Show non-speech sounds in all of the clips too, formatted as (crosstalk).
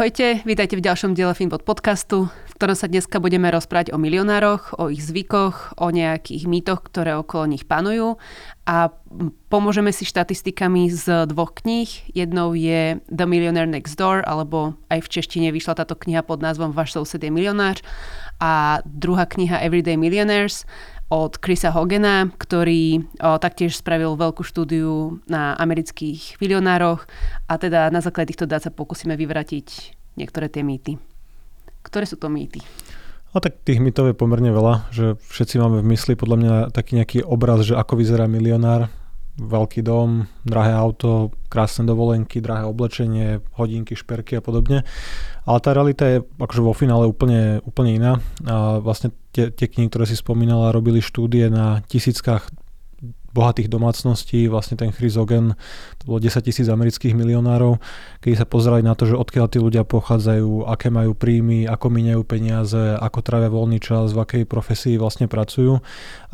Ahojte, vítajte v ďalšom diele Finbot podcastu, v ktorom sa dneska budeme rozprávať o milionároch, o ich zvykoch, o nejakých mýtoch, ktoré okolo nich panujú. A pomôžeme si štatistikami z dvoch kníh. Jednou je The Millionaire Next Door, alebo aj v češtine vyšla táto kniha pod názvom Váš soused je milionár a druhá kniha Everyday Millionaires od Chrisa Hogena, ktorý o, taktiež spravil veľkú štúdiu na amerických milionároch a teda na základe týchto dát sa pokúsime vyvratiť niektoré tie mýty. Ktoré sú to mýty? No tak tých mýtov je pomerne veľa, že všetci máme v mysli podľa mňa taký nejaký obraz, že ako vyzerá milionár, veľký dom, drahé auto, krásne dovolenky, drahé oblečenie, hodinky, šperky a podobne. Ale tá realita je akože vo finále úplne, úplne iná. A vlastne tie, tie knihy, ktoré si spomínala, robili štúdie na tisíckach bohatých domácností, vlastne ten Chrysogen, to bolo 10 tisíc amerických milionárov, keď sa pozerali na to, že odkiaľ tí ľudia pochádzajú, aké majú príjmy, ako míňajú peniaze, ako trávia voľný čas, v akej profesii vlastne pracujú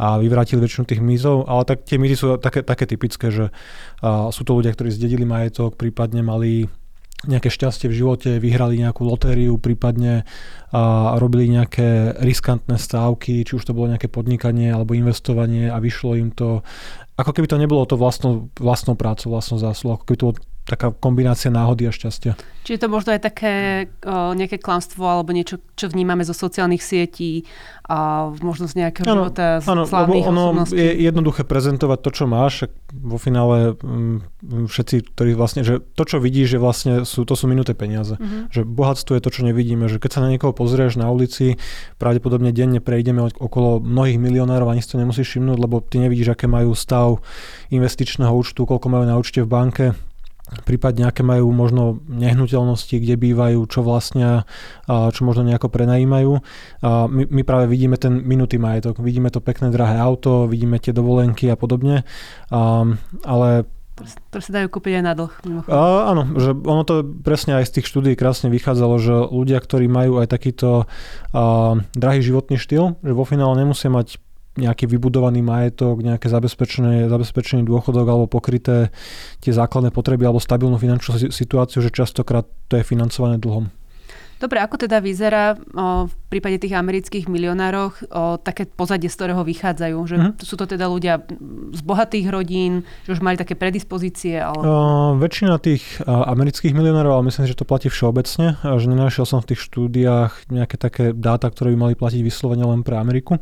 a vyvrátili väčšinu tých mýzov, ale tak tie mýzy sú také, také typické, že a, sú to ľudia, ktorí zdedili majetok, prípadne mali nejaké šťastie v živote, vyhrali nejakú lotériu, prípadne a robili nejaké riskantné stávky, či už to bolo nejaké podnikanie alebo investovanie a vyšlo im to, ako keby to nebolo to vlastnou, vlastnou prácou, vlastnou zásluhou, ako keby to taká kombinácia náhody a šťastia. Čiže to možno je také o, nejaké klamstvo alebo niečo, čo vnímame zo sociálnych sietí a možno z nejakého ano, života z ano, lebo ono osobností. je jednoduché prezentovať to, čo máš. Vo finále m, mm, všetci, ktorí vlastne, že to, čo vidíš, že vlastne sú, to sú minuté peniaze. Uh-huh. Že bohatstvo je to, čo nevidíme. Že keď sa na niekoho pozrieš na ulici, pravdepodobne denne prejdeme okolo mnohých milionárov, ani si to nemusíš všimnúť, lebo ty nevidíš, aké majú stav investičného účtu, koľko majú na účte v banke prípadne aké majú možno nehnuteľnosti, kde bývajú, čo vlastne, čo možno nejako prenajímajú. My, my práve vidíme ten minutý majetok, vidíme to pekné drahé auto, vidíme tie dovolenky a podobne, ale to sa dajú kúpiť aj na dlh. A, áno, že ono to presne aj z tých štúdí krásne vychádzalo, že ľudia, ktorí majú aj takýto a, drahý životný štýl, že vo finále nemusia mať nejaký vybudovaný majetok, nejaké zabezpečený, zabezpečený dôchodok alebo pokryté tie základné potreby alebo stabilnú finančnú situáciu, že častokrát to je financované dlhom. Dobre, ako teda vyzerá o, v prípade tých amerických milionároch o, také pozadie, z ktorého vychádzajú? Že mm. Sú to teda ľudia z bohatých rodín, že už mali také predispozície? Ale... O, väčšina tých a, amerických milionárov, ale myslím, že to platí všeobecne, že nenašiel som v tých štúdiách nejaké také dáta, ktoré by mali platiť vyslovene len pre Ameriku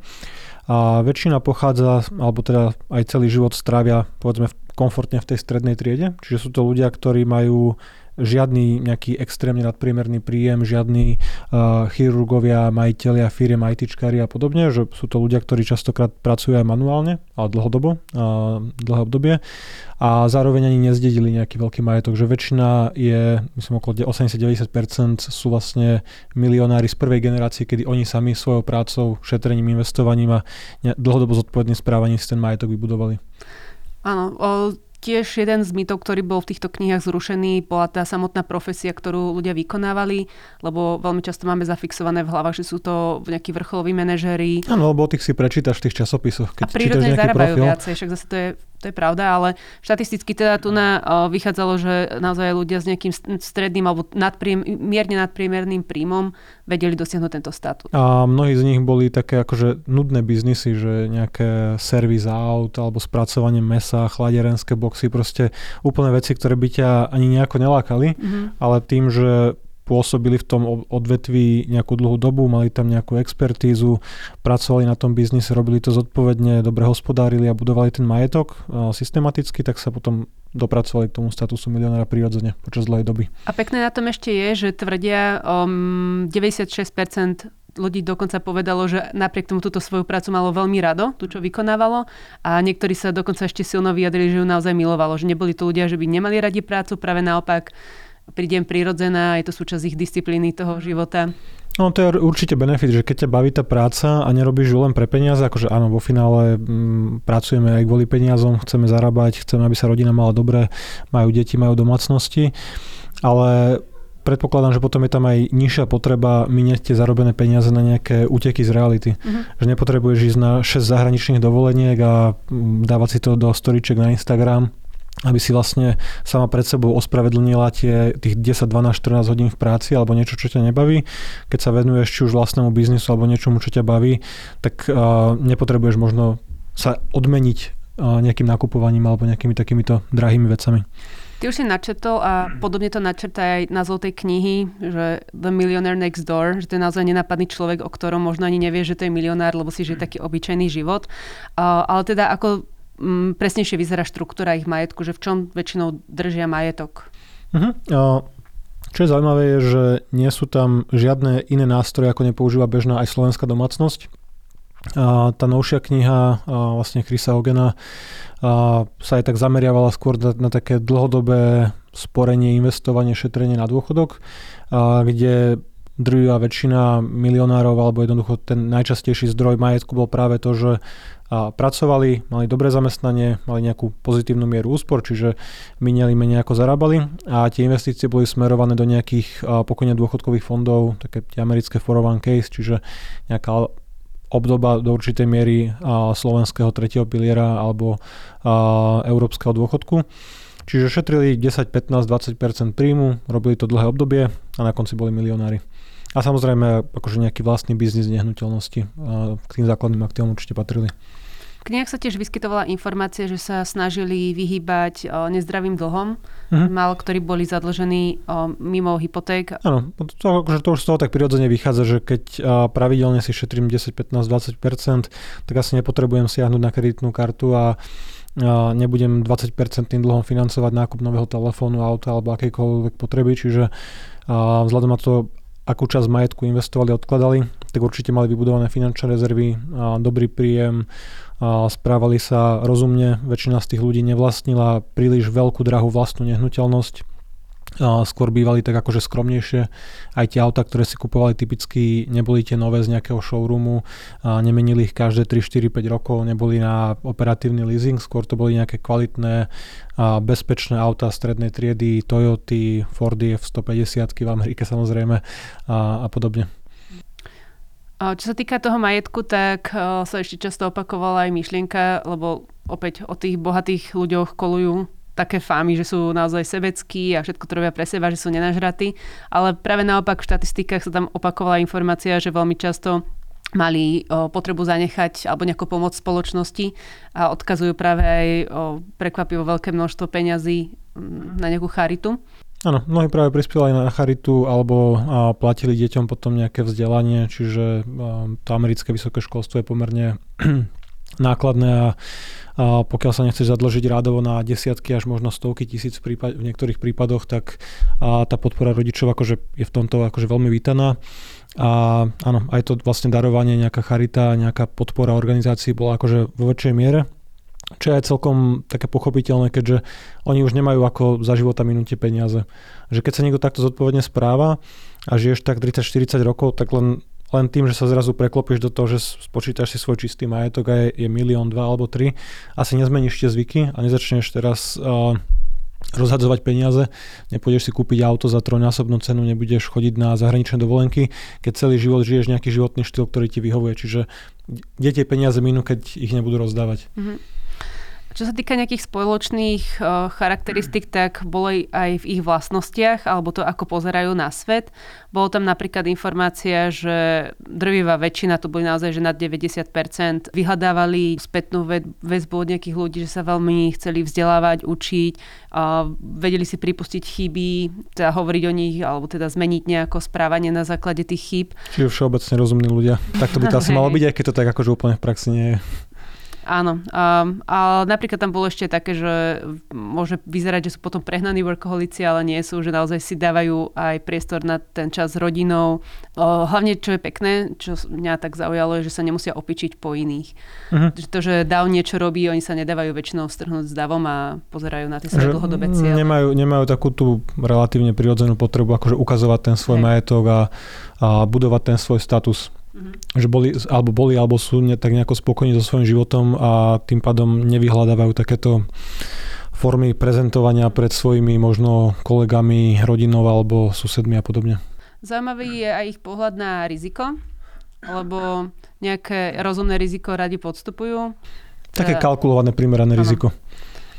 a väčšina pochádza, alebo teda aj celý život strávia povedzme komfortne v tej strednej triede, čiže sú to ľudia, ktorí majú žiadny nejaký extrémne nadpriemerný príjem, žiadni uh, chirurgovia, majiteľia, firiem, ITčkári a podobne, že sú to ľudia, ktorí častokrát pracujú aj manuálne, ale dlhodobo, uh, dlhé obdobie a zároveň ani nezdedili nejaký veľký majetok, že väčšina je, myslím okolo 80-90% sú vlastne milionári z prvej generácie, kedy oni sami svojou prácou, šetrením, investovaním a dlhodobo zodpovedným správaním si ten majetok vybudovali. Áno, tiež jeden z mýtov, ktorý bol v týchto knihách zrušený, bola tá samotná profesia, ktorú ľudia vykonávali, lebo veľmi často máme zafixované v hlavách, že sú to nejakí vrcholoví manažéri. Áno, lebo tých si prečítaš v tých časopisoch. Keď a prírodne zarábajú profil. viacej, však zase to je to je pravda, ale štatisticky teda tu na, o, vychádzalo, že naozaj ľudia s nejakým stredným alebo nadpriem, mierne nadpriemerným príjmom vedeli dosiahnuť tento statút. A mnohí z nich boli také akože nudné biznisy, že nejaké servis aut alebo spracovanie mesa, chladerenské boxy, proste úplné veci, ktoré by ťa ani nejako nelákali, mm-hmm. ale tým, že pôsobili v tom odvetví nejakú dlhú dobu, mali tam nejakú expertízu, pracovali na tom biznise, robili to zodpovedne, dobre hospodárili a budovali ten majetok systematicky, tak sa potom dopracovali k tomu statusu milionára prirodzene počas dlhej doby. A pekné na tom ešte je, že tvrdia um, 96% ľudí dokonca povedalo, že napriek tomu túto svoju prácu malo veľmi rado, tú, čo vykonávalo. A niektorí sa dokonca ešte silno vyjadrili, že ju naozaj milovalo. Že neboli to ľudia, že by nemali radi prácu, práve naopak prídem prirodzená, je to súčasť ich disciplíny toho života. No to je určite benefit, že keď ťa baví tá práca a nerobíš ju len pre peniaze, akože áno, vo finále m, mm, pracujeme aj kvôli peniazom, chceme zarábať, chceme, aby sa rodina mala dobre, majú deti, majú domácnosti, ale predpokladám, že potom je tam aj nižšia potreba minieť tie zarobené peniaze na nejaké úteky z reality. Uh-huh. Že nepotrebuješ ísť na 6 zahraničných dovoleniek a mm, dávať si to do storiček na Instagram, aby si vlastne sama pred sebou ospravedlnila tie, tých 10, 12, 14 hodín v práci alebo niečo, čo ťa nebaví. Keď sa venuješ či už vlastnému biznisu alebo niečomu, čo ťa baví, tak uh, nepotrebuješ možno sa odmeniť uh, nejakým nakupovaním alebo nejakými takýmito drahými vecami. Ty už si načetol a podobne to načrta aj názov tej knihy, že The Millionaire Next Door, že to je naozaj nenapadný človek, o ktorom možno ani nevie, že to je milionár, lebo si žije taký obyčajný život. Uh, ale teda ako presnejšie vyzerá štruktúra ich majetku, že v čom väčšinou držia majetok. Uh-huh. Čo je zaujímavé je, že nie sú tam žiadne iné nástroje, ako nepoužíva bežná aj slovenská domácnosť. A tá novšia kniha vlastne Chrisa Ogena a sa aj tak zameriavala skôr na, na také dlhodobé sporenie, investovanie, šetrenie na dôchodok, a kde drvivá väčšina milionárov alebo jednoducho ten najčastejší zdroj majetku bol práve to, že pracovali, mali dobré zamestnanie, mali nejakú pozitívnu mieru úspor, čiže miniali menej ako zarábali a tie investície boli smerované do nejakých pokojne dôchodkových fondov, také tie americké 401 case, čiže nejaká obdoba do určitej miery slovenského tretieho piliera alebo európskeho dôchodku. Čiže šetrili 10, 15, 20% príjmu, robili to dlhé obdobie a na konci boli milionári. A samozrejme, akože nejaký vlastný biznis nehnuteľnosti k tým základným aktívom určite patrili. V knihách sa tiež vyskytovala informácia, že sa snažili vyhýbať nezdravým dlhom. Mm-hmm. Málo ktorí boli zadlžení mimo hypoték. Áno, to, akože to už z toho tak prirodzene vychádza, že keď pravidelne si šetrím 10, 15, 20%, tak asi nepotrebujem siahnuť na kreditnú kartu a nebudem 20% dlhom financovať nákup nového telefónu, auta alebo akejkoľvek potreby, čiže a vzhľadom na to, akú časť majetku investovali, odkladali, tak určite mali vybudované finančné rezervy, a dobrý príjem, a správali sa rozumne, väčšina z tých ľudí nevlastnila príliš veľkú drahú vlastnú nehnuteľnosť, skôr bývali tak akože skromnejšie. Aj tie auta, ktoré si kupovali typicky, neboli tie nové z nejakého showroomu, nemenili ich každé 3, 4, 5 rokov, neboli na operatívny leasing, skôr to boli nejaké kvalitné bezpečné auta strednej triedy, Toyoty, Fordy F-150 v Amerike samozrejme a, a podobne. Čo sa týka toho majetku, tak sa ešte často opakovala aj myšlienka, lebo opäť o tých bohatých ľuďoch kolujú také fámy, že sú naozaj sebeckí a všetko to robia pre seba, že sú nenažratí. Ale práve naopak v štatistikách sa tam opakovala informácia, že veľmi často mali o, potrebu zanechať alebo nejakú pomoc spoločnosti a odkazujú práve aj o prekvapivo veľké množstvo peňazí na nejakú charitu. Áno, mnohí práve prispievali na charitu alebo a, platili deťom potom nejaké vzdelanie, čiže a, to americké vysoké školstvo je pomerne (clears throat) nákladné a pokiaľ sa nechceš zadlžiť rádovo na desiatky až možno stovky tisíc v, niektorých prípadoch, tak tá podpora rodičov akože je v tomto akože veľmi vítaná. A áno, aj to vlastne darovanie, nejaká charita, nejaká podpora organizácií bola akože vo väčšej miere. Čo je aj celkom také pochopiteľné, keďže oni už nemajú ako za života minúte peniaze. Že keď sa niekto takto zodpovedne správa a žiješ tak 30-40 rokov, tak len len tým, že sa zrazu preklopíš do toho, že spočítaš si svoj čistý majetok a je, je milión, dva alebo tri, asi nezmeníš tie zvyky a nezačneš teraz uh, rozhadzovať peniaze, nepôjdeš si kúpiť auto za trojnásobnú cenu, nebudeš chodiť na zahraničné dovolenky, keď celý život žiješ nejaký životný štýl, ktorý ti vyhovuje. Čiže kde tie peniaze minú, keď ich nebudú rozdávať. Mm-hmm. Čo sa týka nejakých spoločných uh, charakteristik, tak bolo aj v ich vlastnostiach, alebo to, ako pozerajú na svet. Bolo tam napríklad informácia, že drvivá väčšina, to boli naozaj, že nad 90%, vyhľadávali spätnú väzbu od nejakých ľudí, že sa veľmi chceli vzdelávať, učiť, uh, vedeli si pripustiť chyby, teda hovoriť o nich, alebo teda zmeniť nejako správanie na základe tých chýb. Čiže všeobecne rozumní ľudia. Tak to by to asi (laughs) malo byť, aj keď to tak akože úplne v praxi nie je. Áno, um, ale napríklad tam bolo ešte také, že môže vyzerať, že sú potom prehnaní workoholici, ale nie sú, že naozaj si dávajú aj priestor na ten čas s rodinou. O, hlavne, čo je pekné, čo mňa tak zaujalo, je, že sa nemusia opičiť po iných. Uh-huh. To, že DAO niečo robí, oni sa nedávajú väčšinou strhnúť s davom a pozerajú na tie svoje dlhodobé cieľe. Nemajú, nemajú takú tú relatívne prirodzenú potrebu, akože ukazovať ten svoj Hej. majetok a, a budovať ten svoj status. Mm-hmm. Že boli, alebo boli, alebo sú ne, tak nejako spokojní so svojím životom a tým pádom nevyhľadávajú takéto formy prezentovania pred svojimi možno kolegami, rodinou alebo susedmi a podobne. Zaujímavý je aj ich pohľad na riziko, lebo nejaké rozumné riziko radi podstupujú. Také kalkulované, primerané ano. riziko.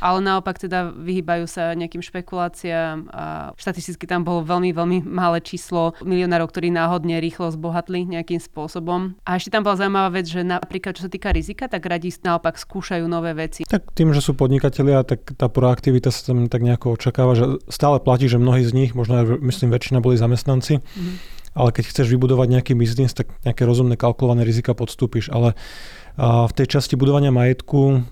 Ale naopak teda vyhýbajú sa nejakým špekuláciám a štatisticky tam bolo veľmi, veľmi malé číslo milionárov, ktorí náhodne rýchlo zbohatli nejakým spôsobom. A ešte tam bola zaujímavá vec, že napríklad čo sa týka rizika, tak radi naopak skúšajú nové veci. Tak tým, že sú podnikatelia, tak tá proaktivita sa tam tak nejako očakáva, že stále platí, že mnohí z nich, možno myslím väčšina boli zamestnanci, mm-hmm. ale keď chceš vybudovať nejaký biznis, tak nejaké rozumné kalkulované rizika podstúpiš, ale v tej časti budovania majetku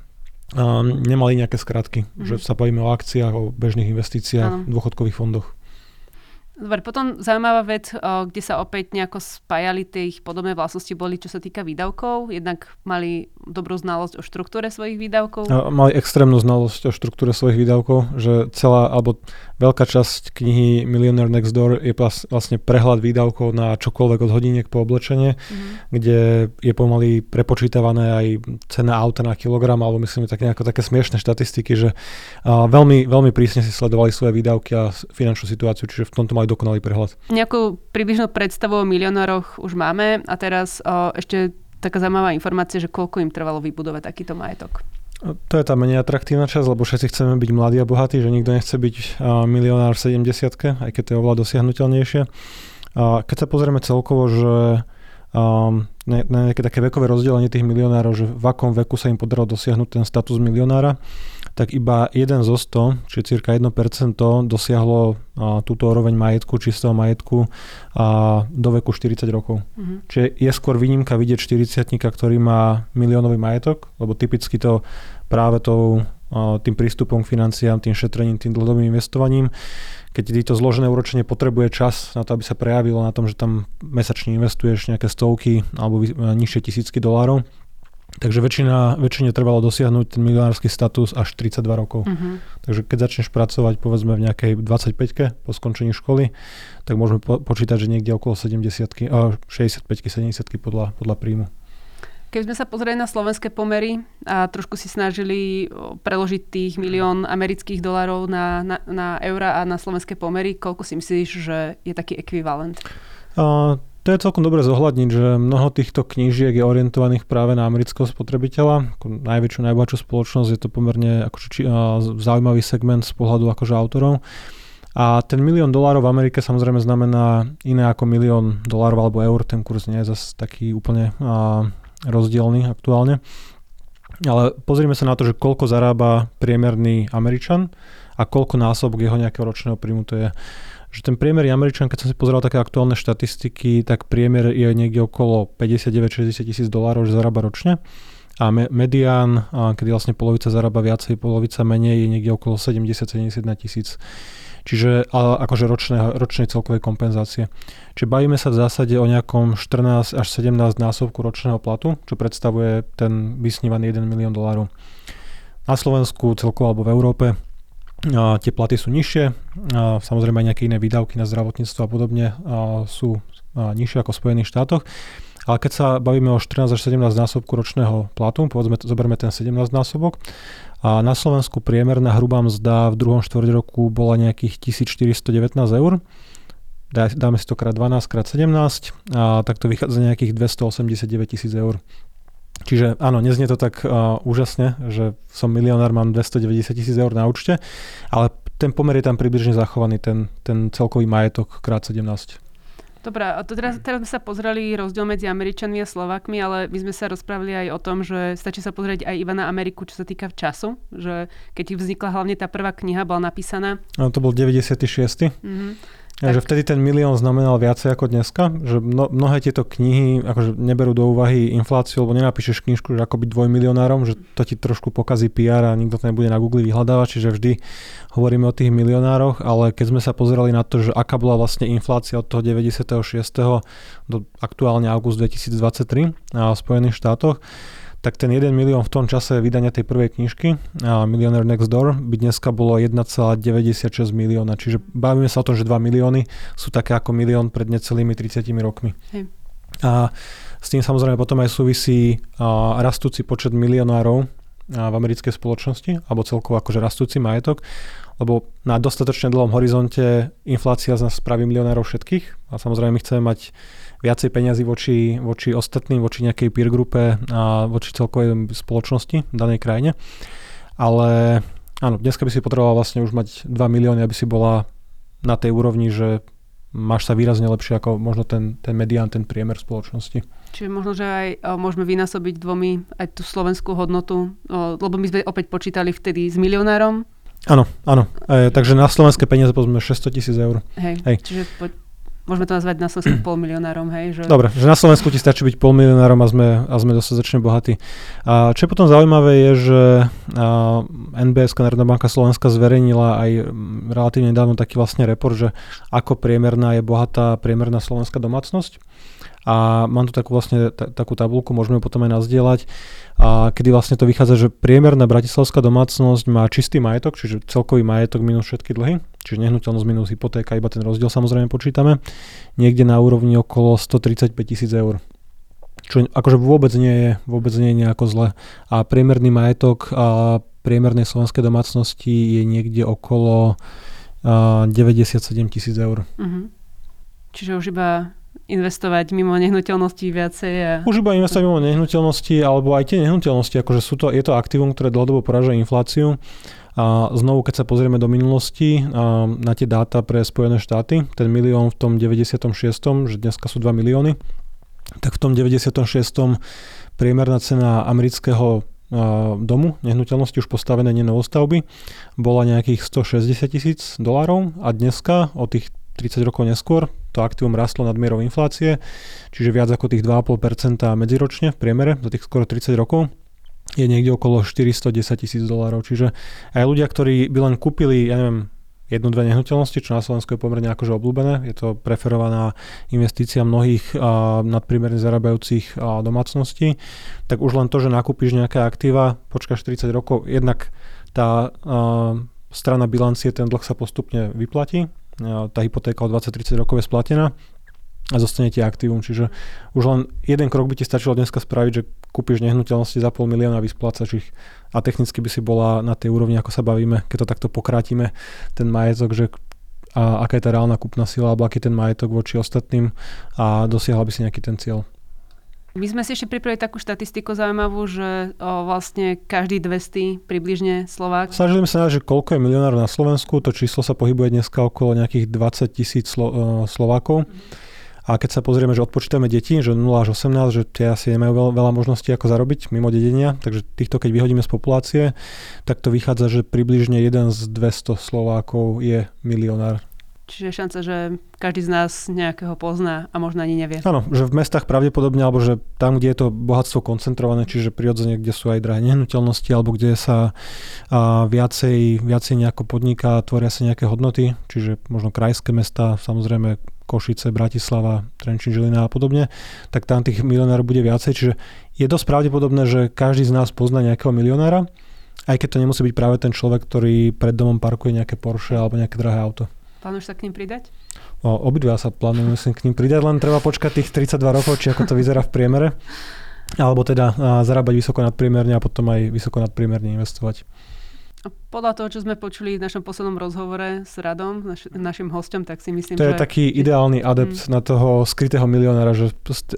nemali nejaké skratky, mm-hmm. že sa bavíme o akciách, o bežných investíciách, v dôchodkových fondoch. Dobre, potom zaujímavá vec, kde sa opäť nejako spájali tie ich podobné vlastnosti boli, čo sa týka výdavkov. Jednak mali dobrú znalosť o štruktúre svojich výdavkov. A mali extrémnu znalosť o štruktúre svojich výdavkov, že celá, alebo veľká časť knihy Millionaire Next Door je vlastne prehľad výdavkov na čokoľvek od hodiniek po oblečenie, mm-hmm. kde je pomaly prepočítavané aj cena auta na kilogram, alebo myslím také, nejako, také smiešné štatistiky, že veľmi, veľmi prísne si sledovali svoje výdavky a finančnú situáciu, čiže v tomto mali dokonalý prehľad. Nejakú približnú predstavu o milionároch už máme a teraz o, ešte taká zaujímavá informácia, že koľko im trvalo vybudovať takýto majetok. To je tá menej atraktívna časť, lebo všetci chceme byť mladí a bohatí, že nikto nechce byť milionár v 70 aj keď to je oveľa dosiahnutelnejšie. Keď sa pozrieme celkovo, že um, na nejaké také vekové rozdelenie tých milionárov, že v akom veku sa im podarilo dosiahnuť ten status milionára, tak iba jeden zo 100, čiže cirka 1% dosiahlo túto úroveň majetku, čistého majetku a, do veku 40 rokov. Mm-hmm. Čiže je skôr výnimka vidieť 40 ktorý má miliónový majetok, lebo typicky to práve tou, tým prístupom k financiám, tým šetrením, tým dlhodobým investovaním keď to zložené úročenie potrebuje čas na to, aby sa prejavilo na tom, že tam mesačne investuješ nejaké stovky alebo nižšie tisícky dolárov, Takže väčšina, väčšine trvalo dosiahnuť ten milionársky status až 32 rokov. Uh-huh. Takže keď začneš pracovať povedzme v nejakej 25 po skončení školy, tak môžeme po- počítať, že niekde okolo 70 65 70 podľa, podľa príjmu. Keď sme sa pozreli na slovenské pomery a trošku si snažili preložiť tých milión amerických dolárov na, na, na eura a na slovenské pomery, koľko si myslíš, že je taký ekvivalent? Uh, to je celkom dobre zohľadniť, že mnoho týchto knížiek je orientovaných práve na amerického spotrebiteľa. Ako najväčšiu, najbohatšiu spoločnosť je to pomerne akože, či, a, zaujímavý segment z pohľadu akože autorov. A ten milión dolárov v Amerike samozrejme znamená iné ako milión dolárov alebo eur. Ten kurz nie je zase taký úplne a, rozdielný aktuálne. Ale pozrime sa na to, že koľko zarába priemerný Američan a koľko násobok jeho nejakého ročného príjmu to je že ten priemer je Američan, keď som si pozeral také aktuálne štatistiky, tak priemer je niekde okolo 59-60 tisíc dolárov, že zarába ročne. A me- medián, kedy vlastne polovica zarába viacej, polovica menej, je niekde okolo 70-71 tisíc. Čiže ale akože ročné, ročnej celkovej kompenzácie. Čiže bavíme sa v zásade o nejakom 14 až 17 násobku ročného platu, čo predstavuje ten vysnívaný 1 milión dolárov. Na Slovensku celkovo alebo v Európe tie platy sú nižšie, samozrejme aj nejaké iné výdavky na zdravotníctvo a podobne sú nižšie ako v Spojených štátoch. Ale keď sa bavíme o 14 až 17 násobku ročného platu, povedzme, zoberme ten 17 násobok, a na Slovensku priemerná hrubá mzda v druhom štvrť roku bola nejakých 1419 eur. Dáme si to krát 12, krát 17 a tak to vychádza nejakých 289 tisíc eur. Čiže áno, neznie to tak uh, úžasne, že som milionár, mám 290 tisíc eur na účte, ale ten pomer je tam približne zachovaný, ten, ten celkový majetok krát 17. Dobre, a to teraz, teraz sme sa pozreli rozdiel medzi Američanmi a Slovakmi, ale my sme sa rozprávali aj o tom, že stačí sa pozrieť aj iba na Ameriku, čo sa týka času, že keď vznikla hlavne tá prvá kniha, bola napísaná. No, to bol 96. Mm-hmm ja, že vtedy ten milión znamenal viacej ako dneska, že mno, mnohé tieto knihy akože neberú do úvahy infláciu, lebo nenapíšeš knižku, že ako byť dvojmilionárom, že to ti trošku pokazí PR a nikto to nebude na Google vyhľadávať, čiže vždy hovoríme o tých milionároch, ale keď sme sa pozerali na to, že aká bola vlastne inflácia od toho 96. do aktuálne august 2023 v Spojených štátoch, tak ten 1 milión v tom čase vydania tej prvej knižky, Millionaire Next Door, by dneska bolo 1,96 milióna. Čiže bavíme sa o tom, že 2 milióny sú také ako milión pred necelými 30 rokmi. Hej. A s tým samozrejme potom aj súvisí a, rastúci počet milionárov a, v americkej spoločnosti, alebo celkovo akože rastúci majetok, lebo na dostatočne dlhom horizonte inflácia z nás spraví milionárov všetkých a samozrejme my chceme mať viacej peňazí voči, voči ostatným, voči nejakej peer grupe a voči celkovej spoločnosti v danej krajine. Ale Áno, dneska by si potreboval vlastne už mať 2 milióny, aby si bola na tej úrovni, že máš sa výrazne lepšie ako možno ten, ten medián, ten priemer spoločnosti. Čiže možno, že aj o, môžeme vynásobiť dvomi aj tú slovenskú hodnotu, o, lebo my sme opäť počítali vtedy s milionárom. Áno, áno. E, takže na slovenské peniaze povedzme 600 tisíc eur. Hej, Hej. čiže po, môžeme to nazvať na Slovensku (clears throat) pol milionárom, hej? Že... Dobre, že na Slovensku ti stačí byť pol milionárom a sme, a sme dostatočne bohatí. A čo je potom zaujímavé je, že NBS, Národná banka Slovenska, zverejnila aj relatívne nedávno taký vlastne report, že ako priemerná je bohatá priemerná slovenská domácnosť. A mám tu takú vlastne t- takú tabulku, môžeme potom aj nazdieľať, a kedy vlastne to vychádza, že priemerná bratislavská domácnosť má čistý majetok, čiže celkový majetok minus všetky dlhy, čiže nehnuteľnosť minus hypotéka, iba ten rozdiel samozrejme počítame, niekde na úrovni okolo 135 tisíc eur. Čo akože vôbec nie je, vôbec nie je nejako zle. A priemerný majetok a priemernej slovenskej domácnosti je niekde okolo a, 97 tisíc eur. Uh-huh. Čiže už iba investovať mimo nehnuteľností viacej. A... Už iba investovať mimo nehnuteľnosti, alebo aj tie nehnuteľnosti, akože sú to, je to aktivum, ktoré dlhodobo poraža infláciu a znovu, keď sa pozrieme do minulosti na tie dáta pre Spojené štáty, ten milión v tom 96., že dneska sú 2 milióny, tak v tom 96. priemerná cena amerického domu, nehnuteľnosti už postavené nie novostavby, bola nejakých 160 tisíc dolárov a dneska o tých 30 rokov neskôr to aktívom rastlo nad mierou inflácie, čiže viac ako tých 2,5% medziročne v priemere za tých skoro 30 rokov je niekde okolo 410 tisíc dolárov. Čiže aj ľudia, ktorí by len kúpili, ja neviem, jednu, dve nehnuteľnosti, čo na Slovensku je pomerne akože obľúbené. Je to preferovaná investícia mnohých a, nadprimerne zarábajúcich a, domácností. Tak už len to, že nakúpiš nejaké aktíva, počkáš 40 rokov, jednak tá a, strana bilancie, ten dlh sa postupne vyplatí. A, tá hypotéka o 20-30 rokov je splatená a zostane ti aktívum. Čiže už len jeden krok by ti stačilo dneska spraviť, že kúpiš nehnuteľnosti za pol milióna a vysplácaš ich a technicky by si bola na tej úrovni, ako sa bavíme, keď to takto pokrátime, ten majetok, že a aká je tá reálna kúpna sila alebo aký ten majetok voči ostatným a dosiahla by si nejaký ten cieľ. My sme si ešte pripravili takú štatistiku zaujímavú, že o, vlastne každý 200 približne Slovák. Snažili sa že koľko je milionárov na Slovensku. To číslo sa pohybuje dneska okolo nejakých 20 tisíc Slo- Slovákov. Mm. A keď sa pozrieme, že odpočítame deti, že 0 až 18, že tie asi nemajú veľa, veľa možností ako zarobiť mimo dedenia, takže týchto keď vyhodíme z populácie, tak to vychádza, že približne 1 z 200 Slovákov je milionár. Čiže šanca, že každý z nás nejakého pozná a možno ani nevie. Áno, že v mestách pravdepodobne, alebo že tam, kde je to bohatstvo koncentrované, čiže prirodzene, kde sú aj drahé nehnuteľnosti, alebo kde sa a, viacej, viacej nejako podniká, tvoria sa nejaké hodnoty, čiže možno krajské mesta, samozrejme Košice, Bratislava, Trenčín, Žilina a podobne, tak tam tých milionárov bude viacej. Čiže je dosť pravdepodobné, že každý z nás pozná nejakého milionára, aj keď to nemusí byť práve ten človek, ktorý pred domom parkuje nejaké Porsche alebo nejaké drahé auto. Plánuješ sa k ním pridať? O, obidva sa plánujem myslím k ním pridať, len treba počkať tých 32 rokov, či ako to vyzerá v priemere. Alebo teda zarábať vysoko nadpriemerne a potom aj vysoko nadpriemerne investovať. Podľa toho, čo sme počuli v našom poslednom rozhovore s Radom, naš, našim hostom, tak si myslím, to že... To je taký ideálny adept mm. na toho skrytého milionára, že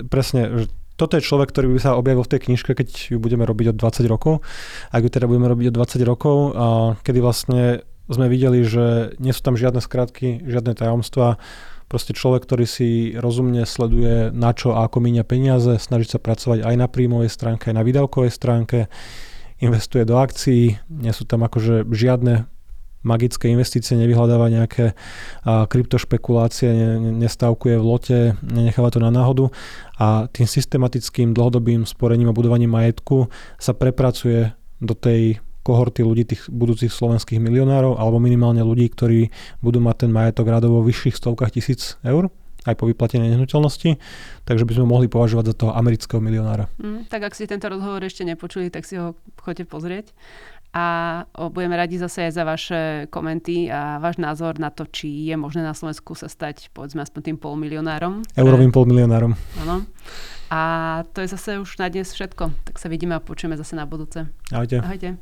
presne, že toto je človek, ktorý by sa objavil v tej knižke, keď ju budeme robiť od 20 rokov. Ak ju teda budeme robiť od 20 rokov, a kedy vlastne sme videli, že nie sú tam žiadne skratky, žiadne tajomstvá. Proste človek, ktorý si rozumne sleduje, na čo a ako míňa peniaze, snaží sa pracovať aj na príjmovej stránke, aj na výdavkovej stránke, investuje do akcií, nie sú tam akože žiadne magické investície, nevyhľadáva nejaké a, kryptošpekulácie, ne, nestavkuje v lote, nenecháva to na náhodu a tým systematickým dlhodobým sporením a budovaním majetku sa prepracuje do tej kohorty ľudí, tých budúcich slovenských milionárov alebo minimálne ľudí, ktorí budú mať ten majetok radovo vo vyšších stovkách tisíc eur aj po vyplatení nehnuteľnosti, takže by sme mohli považovať za toho amerického milionára. Mm, tak ak si tento rozhovor ešte nepočuli, tak si ho chodte pozrieť a budeme radi zase aj za vaše komenty a váš názor na to, či je možné na Slovensku sa stať povedzme aspoň tým polmilionárom. Eurovým polmilionárom. Áno. A to je zase už na dnes všetko. Tak sa vidíme a počujeme zase na budúce. Ahojte. Ahojte.